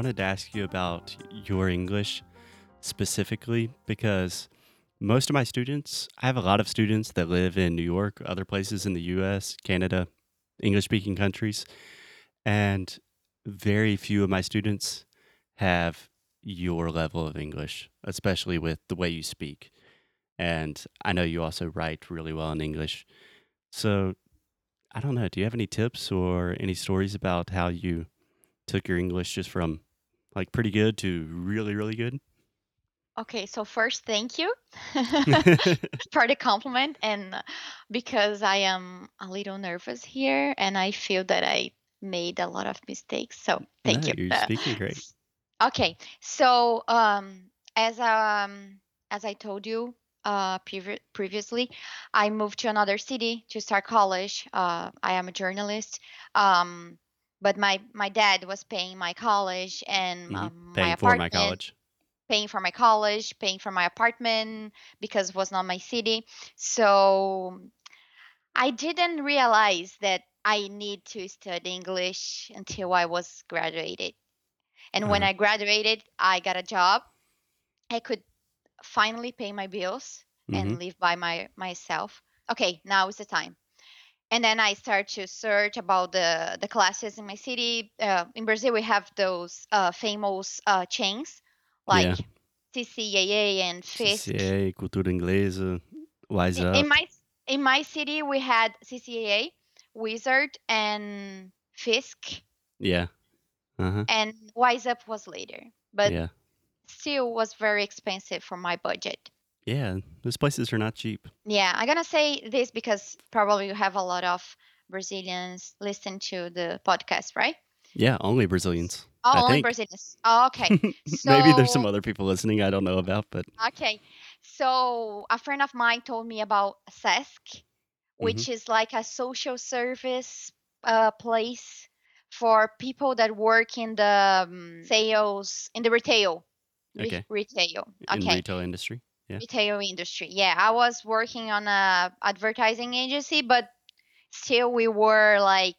Wanted to ask you about your English specifically because most of my students, I have a lot of students that live in New York, other places in the US, Canada, English speaking countries, and very few of my students have your level of English, especially with the way you speak. And I know you also write really well in English. So I don't know, do you have any tips or any stories about how you took your English just from like pretty good to really, really good? Okay, so first, thank you for the compliment, and because I am a little nervous here, and I feel that I made a lot of mistakes. So thank no, you. You're speaking great. okay, so um, as um as I told you uh previ- previously, I moved to another city to start college. Uh, I am a journalist. Um, but my my dad was paying my college and hmm um, my Paying for my college. paying for my college, paying for my apartment because it was not my city. So I didn't realize that I need to study English until I was graduated. And when Uh-huh. I graduated, I got a job. I could finally pay my bills hmm and live by my myself. Okay, now is the time. And then I start to search about the the classes in my city. Uh, in Brazil, we have those uh, famous uh, chains like Yeah. CCAA and Fisk. CCA, cultura inglesa, wise In, in my in my city, we had CCAA, Wizard, and Fisk, Yeah. Uh huh. and Wise Up was later, but Yeah. still was very expensive for my budget. Yeah. Those places are not cheap. Yeah, I'm gonna say this because probably you have a lot of Brazilians listen to the podcast, right? Yeah. Only Brazilians. Oh, I only think. Brazilians. Oh, okay. Maybe there's some other people listening I don't know about, but okay. So a friend of mine told me about SESC, which is like a social service uh, place for people that work in the um, sales, in the retail, re- okay. retail. In Okay. retail industry. Yeah. Retail industry. Yeah, I was working on a advertising agency, but still we were like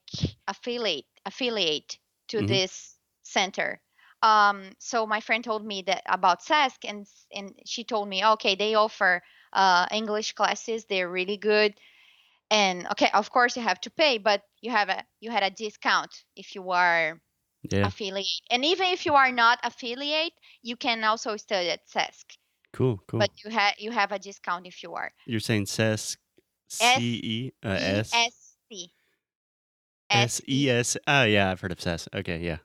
affiliate affiliate to hmm this center. Um, so my friend told me that about SESC, and and she told me, okay, they offer uh, English classes. They're really good, and okay, of course you have to pay, but you have a you had a discount if you are Yeah. affiliate, and even if you are not affiliate, you can also study at SESC, Cool. Cool. but you have you have a discount if you are You're saying SES, S C E, uh, S S C S S. S. Oh yeah, I've heard of SES. Okay. Yeah.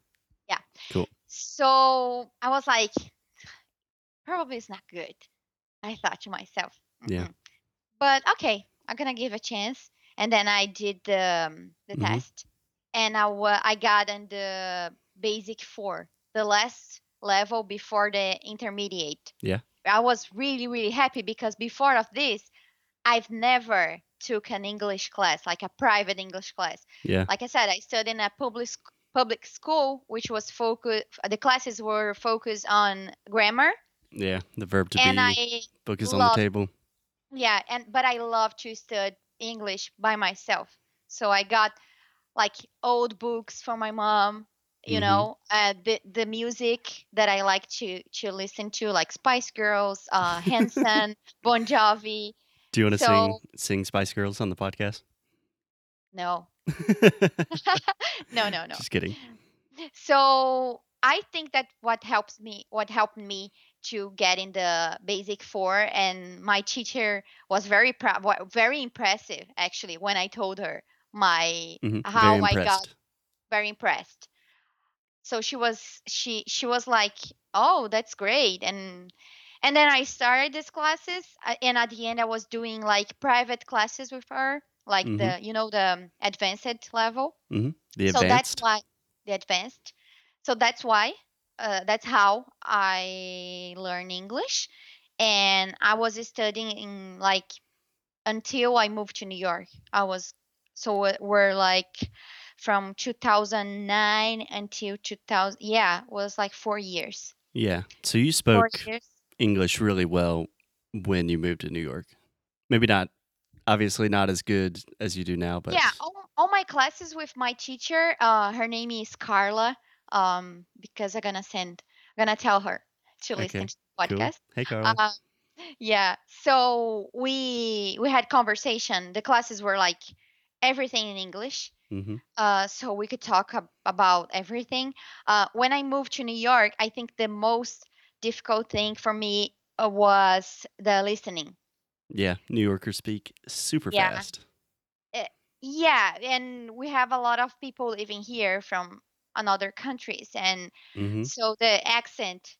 Yeah. Cool. So I was like, probably it's not good. I thought to myself. Yeah. Mm-mm. But okay, I'm gonna give a chance. And then I did the um, the hmm test, and I I got on the basic four, the last level before the intermediate. Yeah. I was really really happy because before of this, I've never took an English class like a private English class. Yeah. Like I said, I studied in a public public school, which was focused. The classes were focused on grammar, Yeah. The verb to and be. I Book is on the table. yeah, and but I love to study English by myself. So I got like old books from my mom, you hmm know, uh, the the music that I like to to listen to, like Spice Girls, uh, Hanson, Bon Jovi. Do you want to So sing sing Spice Girls on the podcast? no, no, no, no. Just kidding. So I think that what helps me, what helped me to get in the basic four, and my teacher was very proud, very impressive actually when I told her my hmm how I got very impressed. So she was she she was like, "Oh, that's great," and and then I started these classes, uh, and at the end I was doing like private classes with her like Mhm. the you know the advanced level. hmm The So that's why the advanced. So that's why uh, that's how I learn English, and I was studying in like until I moved to New York. I was so we're like from 2009 until 2000. Yeah, was like four years. Yeah. So you spoke. English really well when you moved to New York. Maybe not, obviously not as good as you do now, but Yeah, all, all my classes with my teacher. Uh, her name is Carla. Um, because I'm gonna send, I'm gonna tell her to listen okay, to the cool. podcast. Hey, Carla. Uh, yeah. So we we had conversation. The classes were like everything in English. hmm Uh, so we could talk ab- about everything. Uh, when I moved to New York, I think the most difficult thing for me uh, was the listening. Yeah, New Yorkers speak super Yeah. fast. Eh, yeah, and we have a lot of people living here from another countries, and hmm so the accent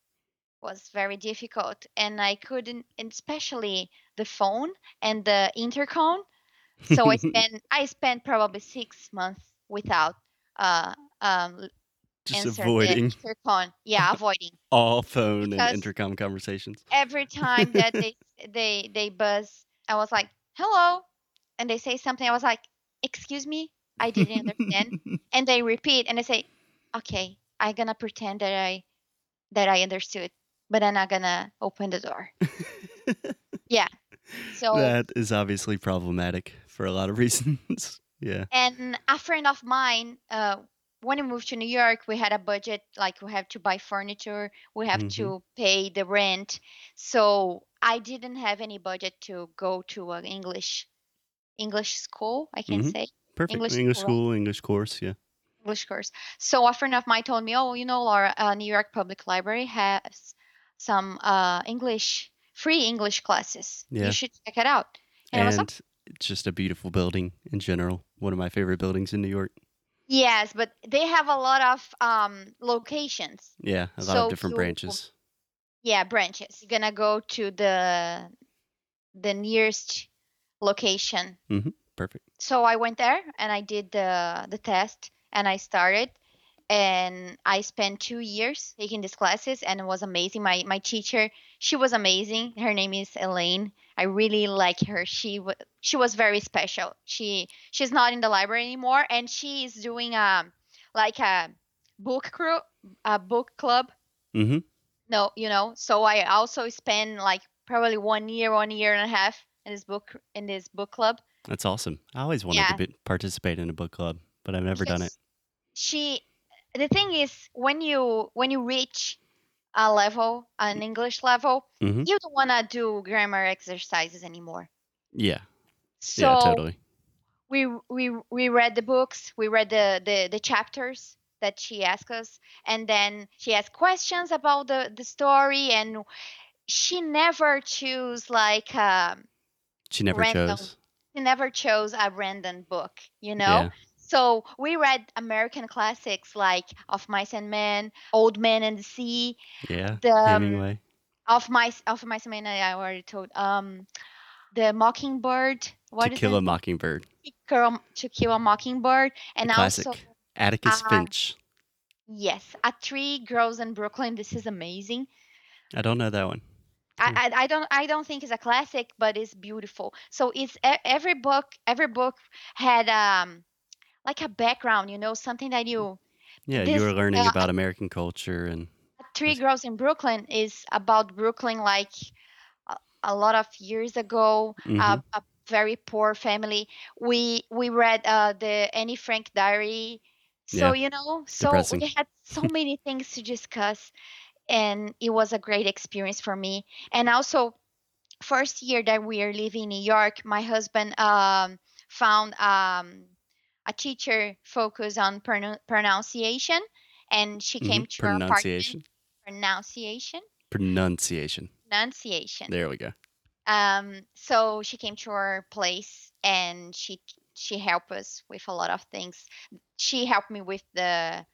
was very difficult, and I couldn't, especially the phone and the intercom. So I spent I spent probably six months without uh um Just avoiding intercom. Yeah, avoiding all phone and intercom conversations. every time that they they they buzz, I was like, "Hello," and they say something. I was like, "Excuse me, I didn't understand." And they repeat, and I say, "Okay, I'm gonna pretend that I that I understood, but I'm not gonna open the door." Yeah. So that is obviously problematic for a lot of reasons. yeah. and a friend of mine, uh, when we moved to New York, we had a budget. Like we have to buy furniture, we have hmm to pay the rent. So I didn't have any budget to go to an English English school. I can hmm say Perfect. English English school. school, English course. Yeah. English course. So a friend of mine told me, "Oh, you know, Laura, uh, New York Public Library has some uh, English free English classes. You should check it out." And was it's just a beautiful building in general. One of my favorite buildings in New York. "Yes, but they have a lot of um, locations. Yeah. A lot So of different you, branches. yeah, branches. You're gonna go to the the nearest location. hmm Perfect. So I went there and I did the the test and I started and I spent two years taking these classes and it was amazing. My my teacher, she was amazing. Her name is Elaine. I really like her. She wa she was very special. She she's not in the library anymore and she is doing um like a book crew a book club. hmm No, you know. So I also spent like probably one year, one year and a half in this book in this book club. That's awesome. I always wanted Yeah, to be, participate in a book club, but I've never done it. she the thing is when you when you reach a level an english level hmm you don't want to do grammar exercises anymore Yeah. Yeah. Totally. we we we read the books we read the the, the chapters that she asked us and then she asked questions about the the story and she never choose like um She never random chose. she never chose a random book you know Yeah. So we read American classics like Of Mice and Men, Old Man and the Sea, Yeah. the um, Hemingway. Of Mice Of Mice and Men I already told. Um, the Mockingbird. To What is Kill it? a Mockingbird. Kill- To Kill a Mockingbird, and classic. also Atticus uh, Finch. yes, A Tree Grows in Brooklyn. This is amazing. I don't know that one. I, I, I don't I don't think it's a classic, but it's beautiful. So it's every book every book had um like a background, you know, something that you Yeah, you this were learning uh, about American culture and Three Girls in Brooklyn is about Brooklyn like a, a lot of years ago, Mhm. a, a very poor family. We we read uh, the Annie Frank diary. So, yeah, you know, so depressing. we had so many things to discuss and it was a great experience for me. And also first year that we are living in New York, my husband um, found um, a teacher focused on pronou- pronunciation and she hmm came to our apartment Pronunciation. pronunciation Pronunciation. pronunciation There we go. um so she came to our place and she she helped us with a lot of things she helped me with the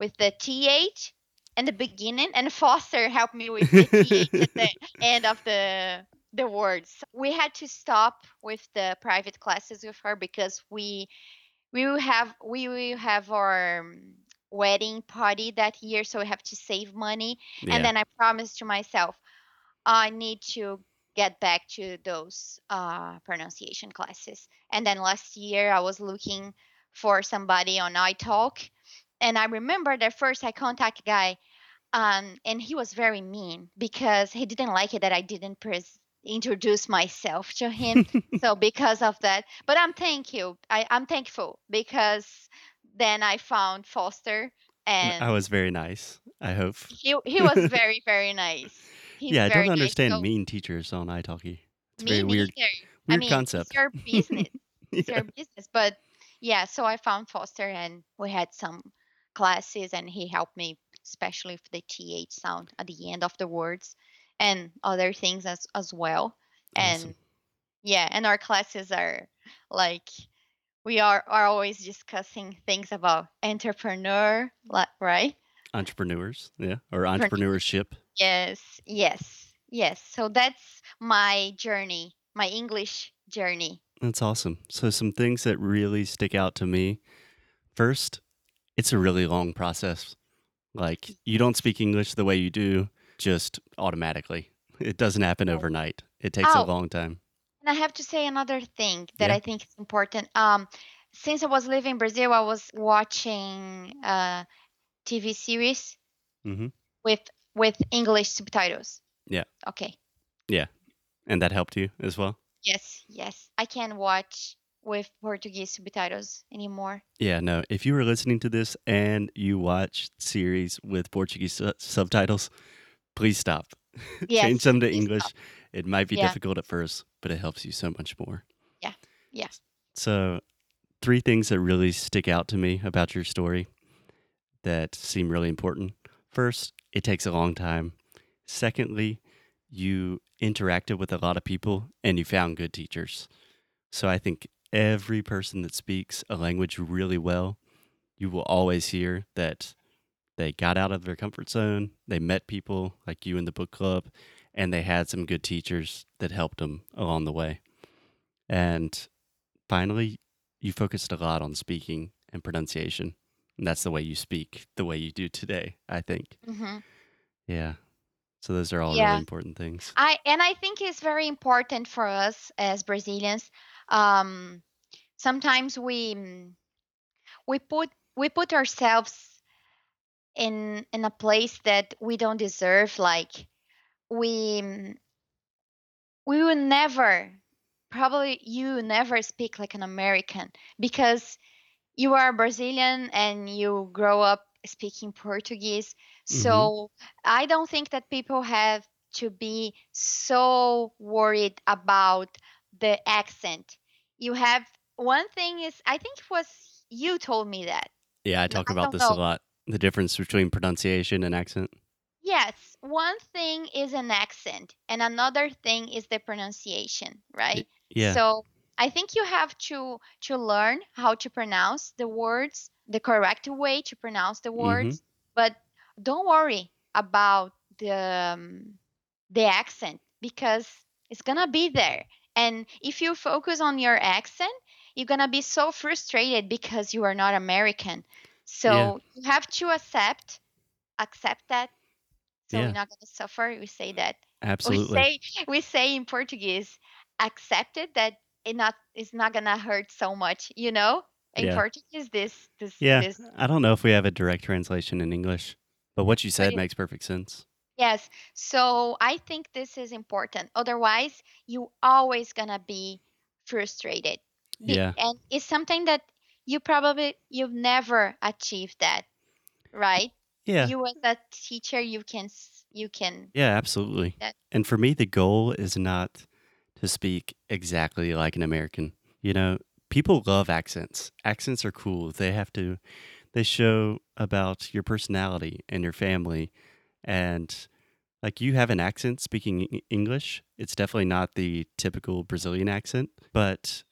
with the th in the beginning and foster helped me with the th at the end of the the words. We had to stop with the private classes with her because we we will have we will have our um, wedding party that year, so we have to save money. And then I promised to myself I need to get back to those uh, pronunciation classes. And then last year I was looking for somebody on iTalki, and I remember that first I contact guy um, and he was very mean because he didn't like it that I didn't pres- introduce myself to him. so because of that, but I'm thank you. I, I'm thankful because then I found Foster and I was very nice, I hope. he he was very very nice. He's Yeah, I don't nice. understand So mean teachers on iTalki. It's me very weird neither. I weird mean, concept. it's your business. It's Yeah. your business. But yeah, so I found Foster and we had some classes and he helped me, especially for the TH sound at the end of the words and other things as as well. And Awesome. yeah, and our classes are like we are, are always discussing things about entrepreneur, like right? Entrepreneurs, yeah, or entrepreneurship. Yes, yes, yes. So that's my journey, my English journey. That's awesome. So some things that really stick out to me. First, it's a really long process. Like you don't speak English the way you do just automatically. It doesn't happen overnight. It takes a Oh, long time. and I have to say another thing that Yeah. I think is important. Um, since I was living in Brazil, I was watching uh TV series hmm with with English subtitles. Yeah. Okay. Yeah. And that helped you as well? Yes, yes. I can't watch with Portuguese subtitles anymore. Yeah, no. If you were listening to this and you watch series with Portuguese su- subtitles, please stop. Yes, Change them to English. stop. It might be Yeah. difficult at first, but it helps you so much more. Yeah, yeah. So, three things that really stick out to me about your story that seem really important. First, it takes a long time. Secondly, you interacted with a lot of people and you found good teachers. So, I think every person that speaks a language really well, you will always hear that they got out of their comfort zone, they met people like you in the book club, and they had some good teachers that helped them along the way. And finally, you focused a lot on speaking and pronunciation. And that's the way you speak, the way you do today, I think. hmm Yeah. So those are all Yeah. really important things. I and I think it's very important for us as Brazilians. Um, sometimes we mm, we put we put ourselves in in a place that we don't deserve. Like we we will never probably you never speak like an American because you are Brazilian and you grow up speaking Portuguese. hmm So I don't think that people have to be so worried about the accent. You have one thing is I think it was you told me that. Yeah, I talk I about this a lot the difference between pronunciation and accent. Yes, one thing is an accent and another thing is the pronunciation, right? Yeah. So I think you have to to learn how to pronounce the words, the correct way to pronounce the words, but don't worry about the um, the accent because it's gonna be there. And if you focus on your accent, you're gonna be so frustrated because you are not American. Yeah. So you have to accept accept that so we're Yeah. not gonna suffer. We say that Absolutely. we Absolutely. say we say in Portuguese, accept it that it not it's not gonna hurt so much, you know? In Yeah. Portuguese, this this Yeah. this I don't know if we have a direct translation in English, but what you said makes perfect sense. yes. So I think this is important. Otherwise, you always gonna be frustrated. Be, Yeah. and it's something that you probably you've never achieved that, right? Yeah. You as a teacher, you can you can Yeah, absolutely. that And for me, the goal is not to speak exactly like an American. You know, people love accents. Accents are cool. They have to, they show about your personality and your family. And like you have an accent speaking English. It's definitely not the typical Brazilian accent, but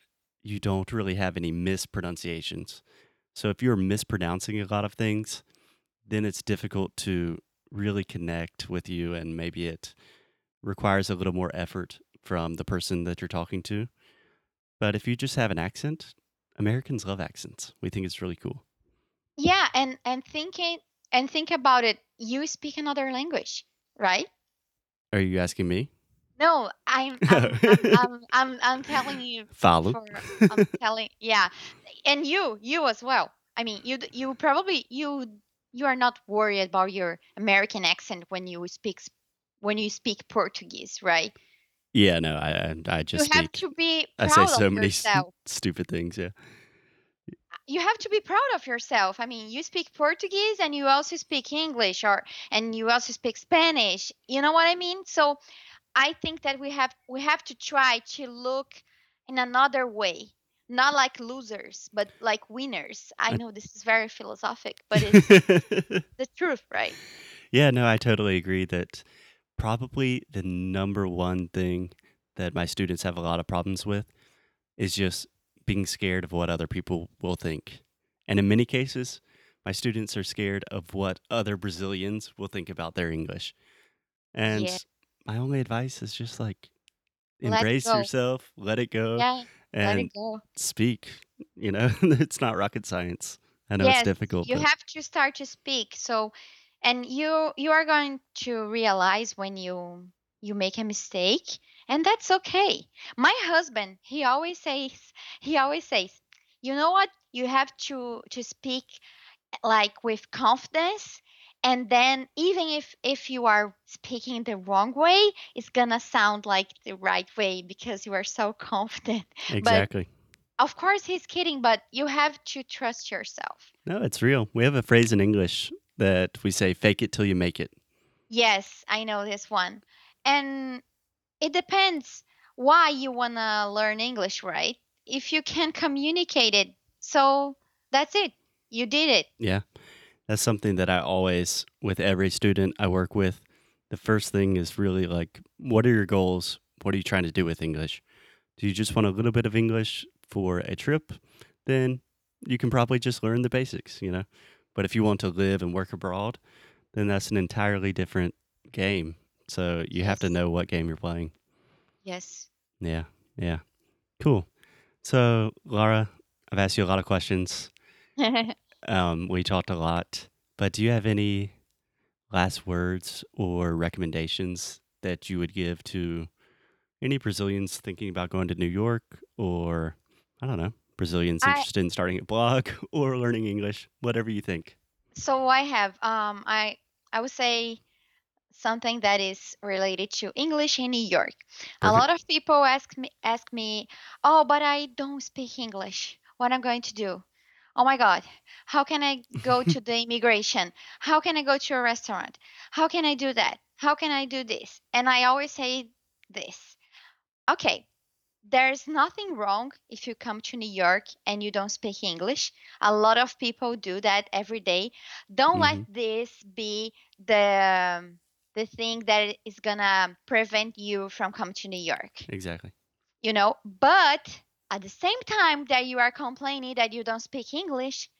you don't really have any mispronunciations. So if you're mispronouncing a lot of things, then it's difficult to really connect with you and maybe it requires a little more effort from the person that you're talking to. But if you just have an accent, Americans love accents. We think it's really cool. Yeah, and and thinking and think about it. You speak another language, right? Are you asking me? No, I'm I'm I'm I'm I'm, I'm telling you Follow. for I'm telling yeah, and you you as well. I mean, you d- you probably you you are not worried about your American accent when you speak s- when you speak Portuguese, right? yeah, no, I I, I You just have speak. to be I say proud so of many yourself. stupid things. Yeah. You have to be proud of yourself. I mean, you speak Portuguese and you also speak English or and you also speak Spanish. You know what I mean? So I think that we have we have to try to look in another way, not like losers, but like winners. I know this is very philosophic, but it's the truth, right? yeah, no, I totally agree that probably the number one thing that my students have a lot of problems with is just being scared of what other people will think. And in many cases, my students are scared of what other Brazilians will think about their English. And Yeah. My only advice is just like Let embrace yourself, let it go, Yeah, let and it go. speak. You know, it's not rocket science. I know it's Yes, difficult, you but have to start to speak. So, and you you are going to realize when you you make a mistake, and that's okay. My husband, he always says, he always says, you know what? You have to to speak like with confidence, and then even if if you are speaking the wrong way, it's gonna sound like the right way because you are so confident. But exactly. of course, he's kidding, but you have to trust yourself. No, it's real. We have a phrase in English that we say fake it till you make it. Yes, I know this one. And it depends why you want to learn English, right? If you can communicate it, so that's it. You did it. Yeah. That's something that I always, with every student I work with, the first thing is really like, what are your goals? What are you trying to do with English? Do you just want a little bit of English for a trip? Then you can probably just learn the basics, you know? But if you want to live and work abroad, then that's an entirely different game. So you have to know what game you're playing. Yes. Yeah. Yeah. Cool. So, Laura, I've asked you a lot of questions. Um, we talked a lot, but do you have any last words or recommendations that you would give to any Brazilians thinking about going to New York or, I don't know, Brazilians I interested in starting a blog or learning English, whatever you think? so I have um I I would say something that is related to English in New York. A lot of people ask me ask me, "Oh, but I don't speak English. What am I'm going to do?" Oh my God, how can I go to the immigration? How can I go to a restaurant? How can I do that? How can I do this? And I always say this. Okay, there's nothing wrong if you come to New York and you don't speak English. A lot of people do that every day. Don't let hmm this be the the thing that is gonna prevent you from coming to New York. Exactly. You know, but at the same time that you are complaining that you don't speak English,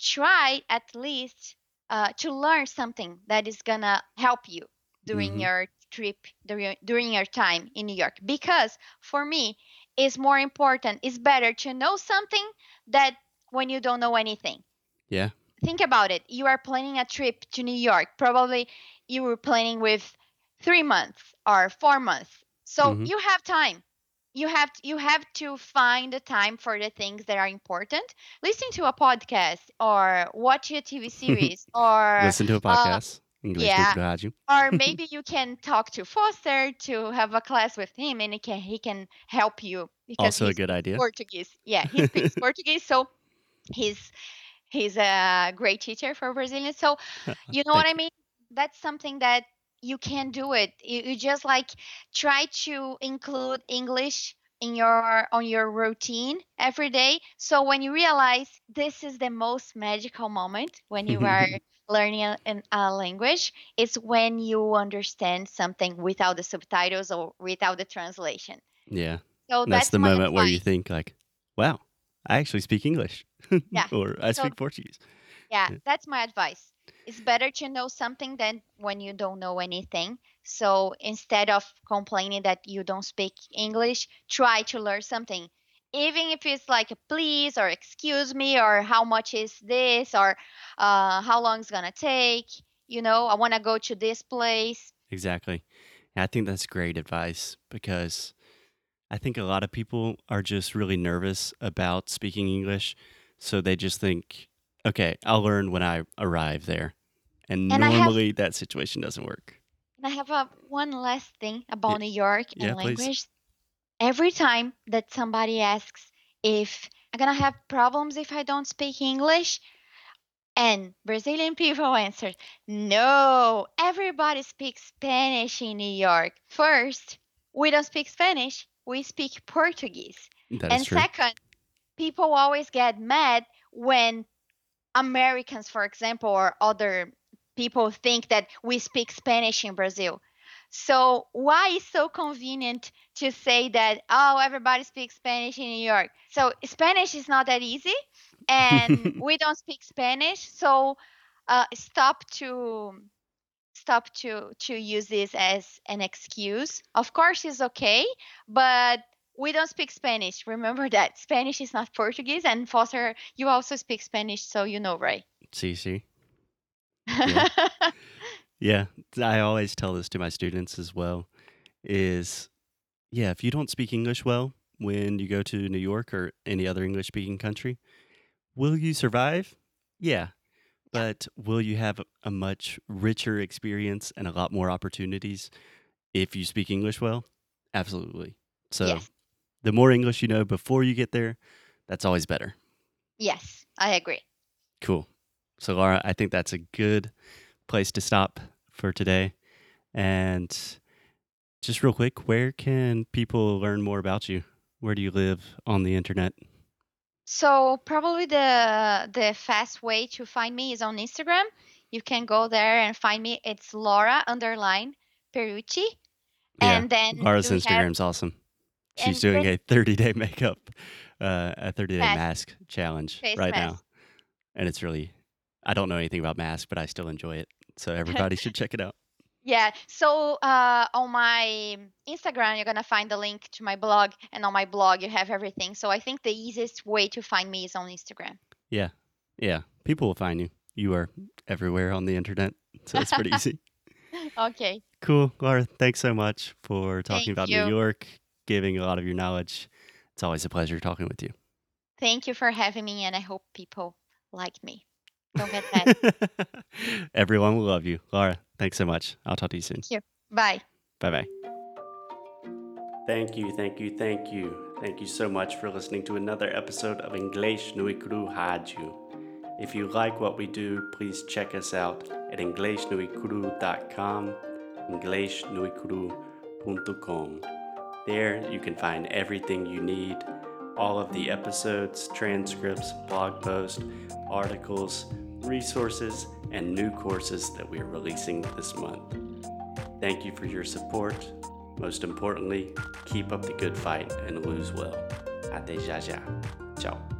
try at least uh, to learn something that is gonna help you during hmm your trip during, during your time in new york. Because for me it's more important it's better to know something that when you don't know anything. Yeah. think about it. You are planning a trip to new york. Probably you were planning with three months or four months. So hmm you have time you have you have to find the time for the things that are important. Listen to a podcast or watch a tv series or Listen to a uh podcast. Yeah. muito or maybe you can talk to foster to have a class with him and he can he can help you because Also a good idea. portuguese. Yeah he speaks portuguese so he's he's a great teacher for brazilians. So you know what i mean? That's something that you can do it you, you just like try to include english in your on your routine every day so when you realize this is the most magical moment when you are learning a, a language it's when you understand something without the subtitles or without the translation yeah. so that's that's the moment where you think like, wow, I actually speak English yeah or I so speak Portuguese. Yeah, Yeah. that's my advice. It's better to know something than when you don't know anything. So instead of complaining that you don't speak English, try to learn something. Even if it's like please or excuse me or how much is this or uh, how long it's gonna take. You know, I want to go to this place. Exactly. I think that's great advice because I think a lot of people are just really nervous about speaking English. So they just think, okay, I'll learn when I arrive there. And, And I have normally that situation doesn't work. and I have a one last thing about New York yeah, and please. Every time that somebody asks if I'm gonna have problems if I don't speak English, and Brazilian people answer, no, everybody speaks Spanish in New York. First, we don't speak Spanish, we speak Portuguese. That And second, people always get mad when Americans, for example, or other people think that we speak Spanish in Brazil. So why is so convenient to say that oh everybody speaks Spanish in New York? So Spanish is not that easy, and we don't speak Spanish. So uh, stop to stop to to use this as an excuse. Of course, it's okay, but we don't speak Spanish. Remember that Spanish is not Portuguese, and Foster, you also speak Spanish, so you know, right? see, see. Yeah. Yeah. I always tell this to my students as well is yeah, if you don't speak English well when you go to New York or any other English speaking country, will you survive? Yeah. But will you have a- a much richer experience and a lot more opportunities if you speak English well? Absolutely. So yes, the more English you know before you get there, that's always better. yes, I agree. Cool. So, Laura, I think that's a good place to stop for today. And just real quick, where can people learn more about you? Where do you live on the internet? So probably the the fast way to find me is on Instagram. You can go there and find me. It's Laura underline Peruchi, Yeah, and then Laura's we have Instagram's awesome. She's doing a 30 day makeup, uh, a 30 day mask, mask challenge face right now. And it's really, I don't know anything about masks, but I still enjoy it. So everybody should check it out. Yeah. So uh, on my Instagram, you're gonna find the link to my blog, and on my blog, you have everything. So I think the easiest way to find me is on Instagram. Yeah. Yeah. People will find you. You are everywhere on the internet. So it's pretty easy. Okay. Cool. Laura, thanks so much for talking Thank about New. York, giving a lot of your knowledge. It's always a pleasure talking with you. Thank you for having me, and I hope people like me. Don't get that. Everyone will love you. Laura, thanks so much. I'll talk to you soon. Thank you. Bye. Bye bye. Thank you, thank you, thank you. Thank you so much for listening to another episode of Inglês no Cru Rádio. If you like what we do, please check us out at EnglishNuiCru.com, EnglishNuiCru.com. There you can find everything you need all of the episodes, transcripts, blog posts, articles, resources, and new courses that we are releasing this month. Thank you for your support. Most importantly, keep up the good fight and lose well. Até já já. Ciao.